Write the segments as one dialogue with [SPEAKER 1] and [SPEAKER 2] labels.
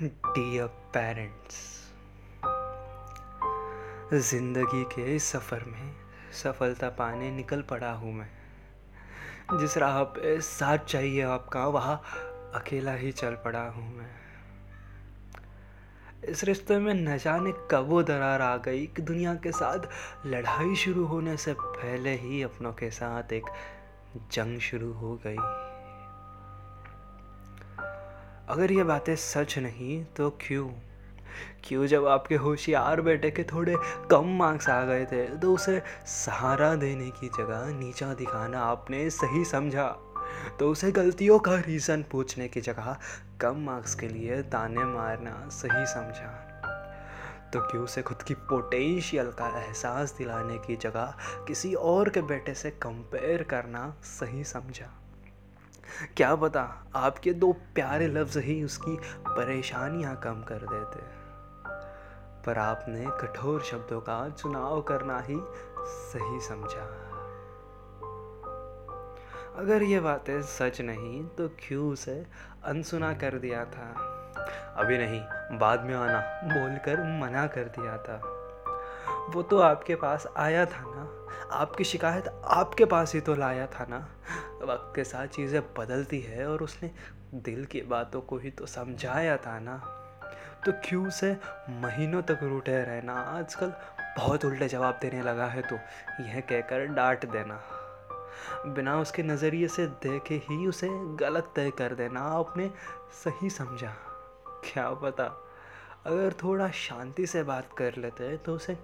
[SPEAKER 1] Dear parents ज़िंदगी के इस सफ़र में सफलता पाने निकल पड़ा हूँ मैं। जिस राह पे साथ चाहिए आपका, वहाँ अकेला ही चल पड़ा हूँ मैं। इस रिश्ते में न जाने कब वो दरार आ गई। कि दुनिया के साथ लड़ाई शुरू होने से पहले ही अपनों के साथ एक जंग शुरू हो गई। अगर ये बातें सच नहीं तो क्यों? क्यों जब आपके होशियार बेटे के थोड़े कम मार्क्स आ गए थे तो उसे सहारा देने की जगह नीचा दिखाना आपने सही समझा। तो उसे गलतियों का रीज़न पूछने की जगह कम मार्क्स के लिए ताने मारना सही समझा। तो क्यों उसे खुद की पोटेंशियल का एहसास दिलाने की जगह किसी और के बेटे से कंपेयर करना सही समझा? क्या पता आपके दो प्यारे लफ्ज़ ही उसकी परेशानियाँ कम कर देते। पर आपने कठोर शब्दों का चुनाव करना ही सही समझा। अगर ये बातें सच नहीं तो क्यों उसे अनसुना कर दिया था? अभी नहीं, बाद में आना, बोलकर मना कर दिया था। वो तो आपके पास आया था ना? आपकी शिकायत आपके पास ही तो लाया था ना? वक्त के साथ चीज़ें बदलती है और उसने दिल की बातों को ही तो समझाया था ना। तो क्यों से महीनों तक रूठे रहना? आजकल बहुत उल्टे जवाब देने लगा है तो यह कहकर डांट देना। बिना उसके नज़रिए से देखे ही उसे गलत तय कर देना। आपने सही समझा। क्या पता, अगर थोड़ा शांति से बात कर लेते हैं तो उसे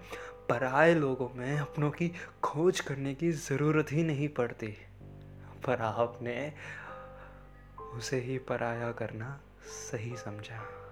[SPEAKER 1] पराए लोगों में अपनों की खोज करने की ज़रूरत ही नहीं पड़ती। पर आपने उसे ही पराया करना सही समझा।